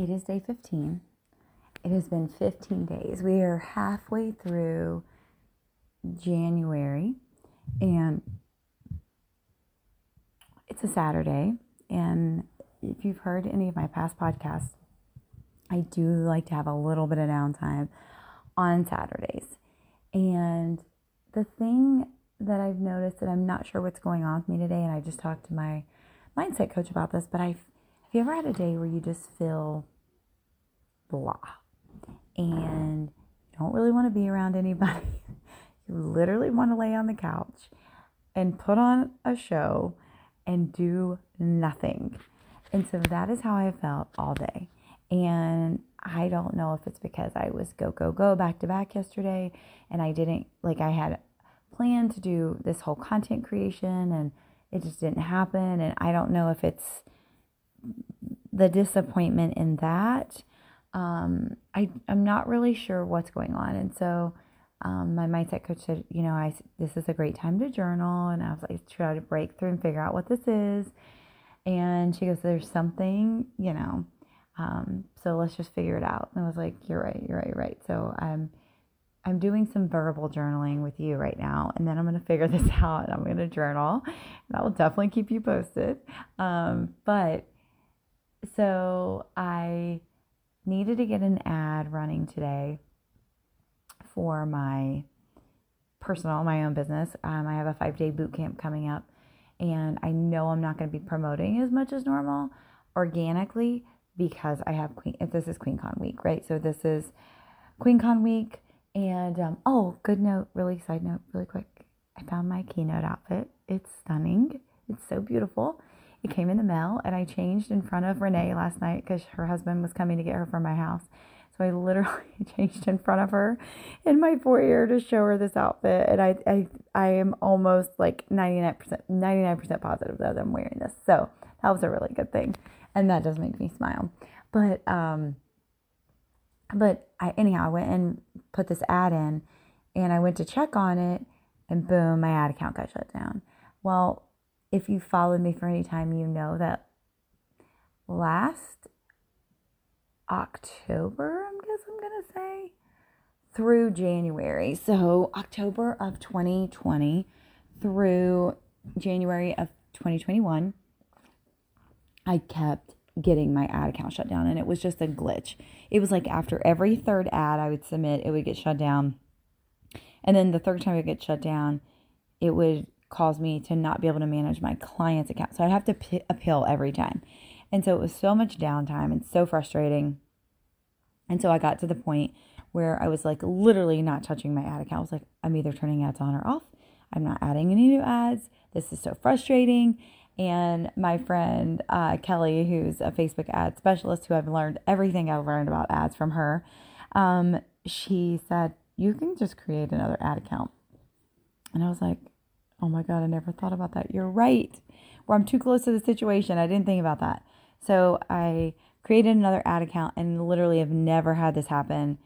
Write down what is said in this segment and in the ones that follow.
It is day 15. It has been 15 days. We are halfway through January and it's a Saturday. And if you've heard any of my past podcasts, I do like to have a little bit of downtime on Saturdays. And the thing that I've noticed that I'm not sure what's going on with me today, and I just talked to my mindset coach about this, but have you ever had a day where you just feel blah and you don't really want to be around anybody? you literally want to lay on the couch and put on a show and do nothing. And so that is how I felt all day. And I don't know if it's because I was go, go, go back to back yesterday and I didn't, like, I had planned to do this whole content creation and it just didn't happen. And I don't know if it's the disappointment in that. Um, I, I'm not really sure what's going on. And so um, my mindset coach said, you know, I, this is a great time to journal. And I was like, try to break through and figure out what this is. And she goes, there's something, you know, um, so let's just figure it out. And I was like, you're right, you're right, you're right. So I'm, I'm doing some verbal journaling with you right now, and then I'm going to figure this out. I'm going to journal, and I will definitely keep you posted. Um, but so I needed to get an ad running today for my personal, my own business. Um, I have a five day boot camp coming up, and I know I'm not going to be promoting as much as normal organically because I have Queen. This is QueenCon week, right? So this is QueenCon week, and um, oh, good note, really side note, really quick. I found my keynote outfit. It's stunning. It's so beautiful. It came in the mail, and I changed in front of Renee last night because her husband was coming to get her from my house. So I literally changed in front of her in my foyer to show her this outfit, and I I, I am almost like ninety nine percent ninety nine percent positive that I'm wearing this. So that was a really good thing, and that does make me smile. But um, but I anyhow I went and put this ad in, and I went to check on it, and boom, my ad account got shut down. Well, if you followed me for any time, you know that last October, I guess I'm going to say, through January. So, October of 2020 through January of 2021, I kept getting my ad account shut down and it was just a glitch. It was like after every third ad I would submit, it would get shut down. And then the third time it would get shut down, it would cause me to not be able to manage my client's account. So I'd have to p- appeal every time. And so it was so much downtime and so frustrating. And so I got to the point where I was like literally not touching my ad account. I was like, I'm either turning ads on or off. I'm not adding any new ads. This is so frustrating. And my friend uh, Kelly, who's a Facebook ad specialist, who I've learned everything I've learned about ads from her, um, she said, You can just create another ad account. And I was like, Oh my God, I never thought about that. You're right. Where I'm too close to the situation. I didn't think about that. So I created another ad account and literally have never had this happen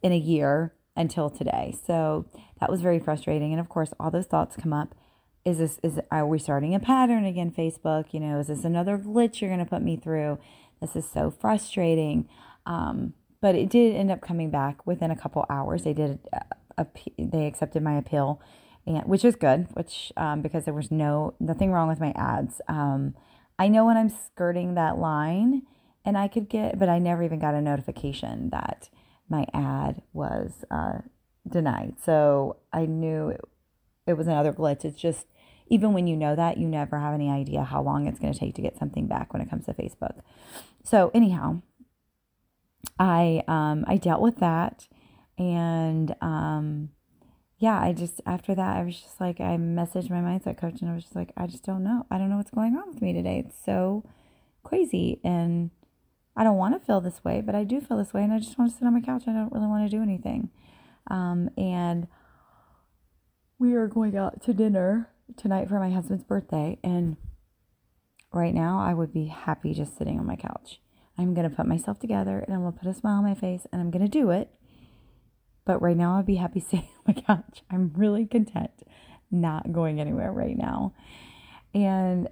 in a year until today. So that was very frustrating. And of course, all those thoughts come up. Is this, is, are we starting a pattern again, Facebook? You know, is this another glitch you're going to put me through? This is so frustrating. Um, but it did end up coming back within a couple hours. They did, a, a, they accepted my appeal and which is good, which um, because there was no nothing wrong with my ads. Um, I know when I'm skirting that line, and I could get, but I never even got a notification that my ad was uh, denied. So I knew it, it was another glitch. It's just even when you know that, you never have any idea how long it's going to take to get something back when it comes to Facebook. So anyhow, I um, I dealt with that, and um, yeah, I just, after that, I was just like, I messaged my mindset coach and I was just like, I just don't know. I don't know what's going on with me today. It's so crazy. And I don't want to feel this way, but I do feel this way. And I just want to sit on my couch. I don't really want to do anything. Um, and we are going out to dinner tonight for my husband's birthday. And right now, I would be happy just sitting on my couch. I'm going to put myself together and I'm going to put a smile on my face and I'm going to do it but right now, I'd be happy sitting on my couch. I'm really content not going anywhere right now. And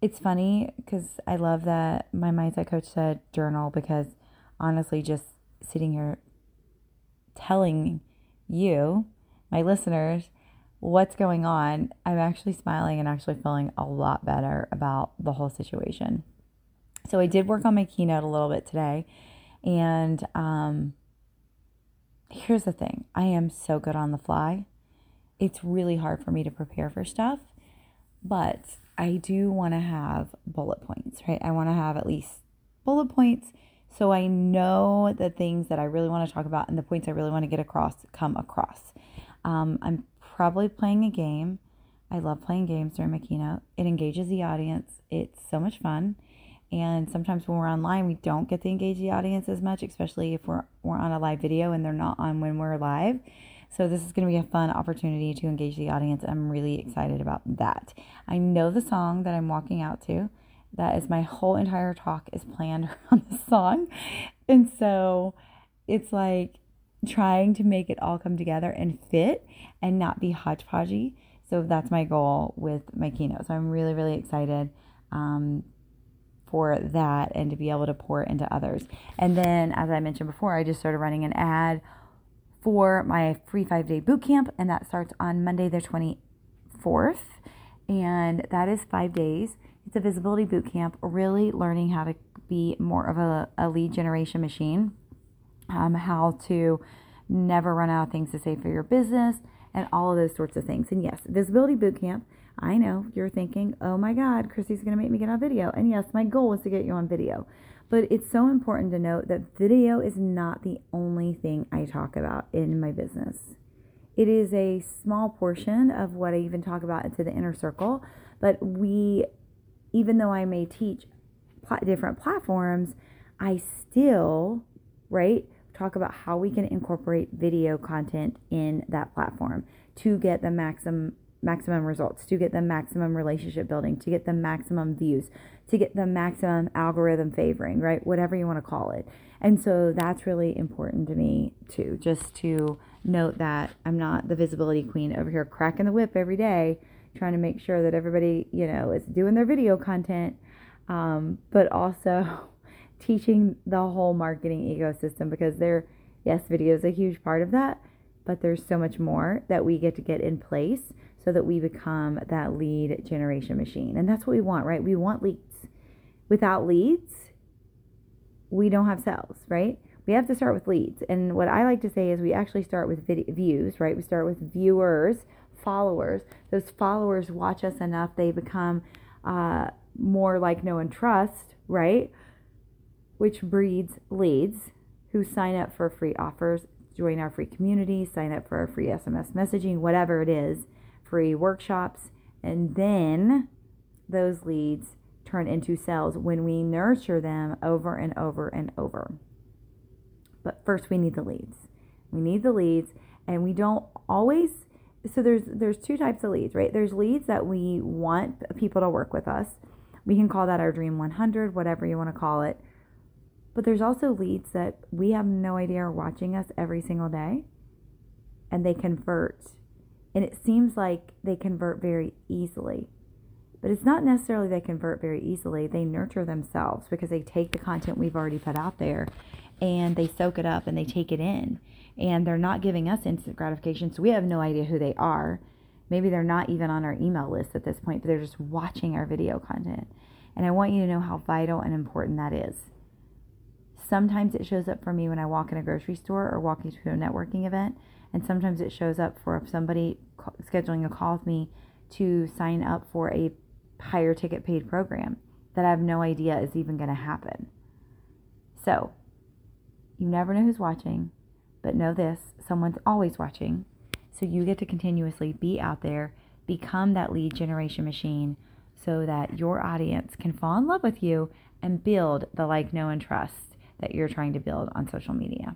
it's funny because I love that my mindset coach said journal because honestly, just sitting here telling you, my listeners, what's going on, I'm actually smiling and actually feeling a lot better about the whole situation. So I did work on my keynote a little bit today. And um, here's the thing I am so good on the fly. It's really hard for me to prepare for stuff, but I do want to have bullet points, right? I want to have at least bullet points so I know the things that I really want to talk about and the points I really want to get across come across. Um, I'm probably playing a game. I love playing games during my keynote. It engages the audience. It's so much fun. And sometimes when we're online, we don't get to engage the audience as much, especially if we're, we're on a live video and they're not on when we're live. So this is going to be a fun opportunity to engage the audience. I'm really excited about that. I know the song that I'm walking out to. That is my whole entire talk is planned around the song. And so it's like trying to make it all come together and fit and not be hodgepodgey. So that's my goal with my keynote. So I'm really, really excited um, for that and to be able to pour into others. And then, as I mentioned before, I just started running an ad for my free five day boot camp, and that starts on Monday, the 24th. And that is five days. It's a visibility boot camp, really learning how to be more of a, a lead generation machine, um, how to never run out of things to say for your business, and all of those sorts of things. And yes, visibility boot camp. I know you're thinking, oh my God, Crissy's going to make me get on video. And yes, my goal is to get you on video. But it's so important to note that video is not the only thing I talk about in my business. It is a small portion of what I even talk about into the inner circle. But we, even though I may teach different platforms, I still, right, talk about how we can incorporate video content in that platform to get the maximum maximum results, to get the maximum relationship building, to get the maximum views, to get the maximum algorithm favoring, right? Whatever you want to call it. And so that's really important to me too, just to note that I'm not the visibility queen over here cracking the whip every day, trying to make sure that everybody, you know, is doing their video content, um, but also teaching the whole marketing ecosystem because there, yes, video is a huge part of that, but there's so much more that we get to get in place so that we become that lead generation machine. And that's what we want, right? We want leads. Without leads, we don't have sales, right? We have to start with leads. And what I like to say is we actually start with vid- views, right? We start with viewers, followers. Those followers watch us enough, they become uh, more like, know, and trust, right? which breeds leads who sign up for free offers, join our free community, sign up for our free SMS messaging, whatever it is, free workshops, and then those leads turn into sales when we nurture them over and over and over. But first we need the leads. We need the leads and we don't always so there's there's two types of leads, right? There's leads that we want people to work with us. We can call that our dream 100, whatever you want to call it. But there's also leads that we have no idea are watching us every single day and they convert. And it seems like they convert very easily. But it's not necessarily they convert very easily. They nurture themselves because they take the content we've already put out there and they soak it up and they take it in. And they're not giving us instant gratification. So we have no idea who they are. Maybe they're not even on our email list at this point, but they're just watching our video content. And I want you to know how vital and important that is. Sometimes it shows up for me when I walk in a grocery store or walk into a networking event. And sometimes it shows up for somebody scheduling a call with me to sign up for a higher ticket paid program that I have no idea is even going to happen. So, you never know who's watching, but know this someone's always watching. So, you get to continuously be out there, become that lead generation machine so that your audience can fall in love with you and build the like, know, and trust that you're trying to build on social media.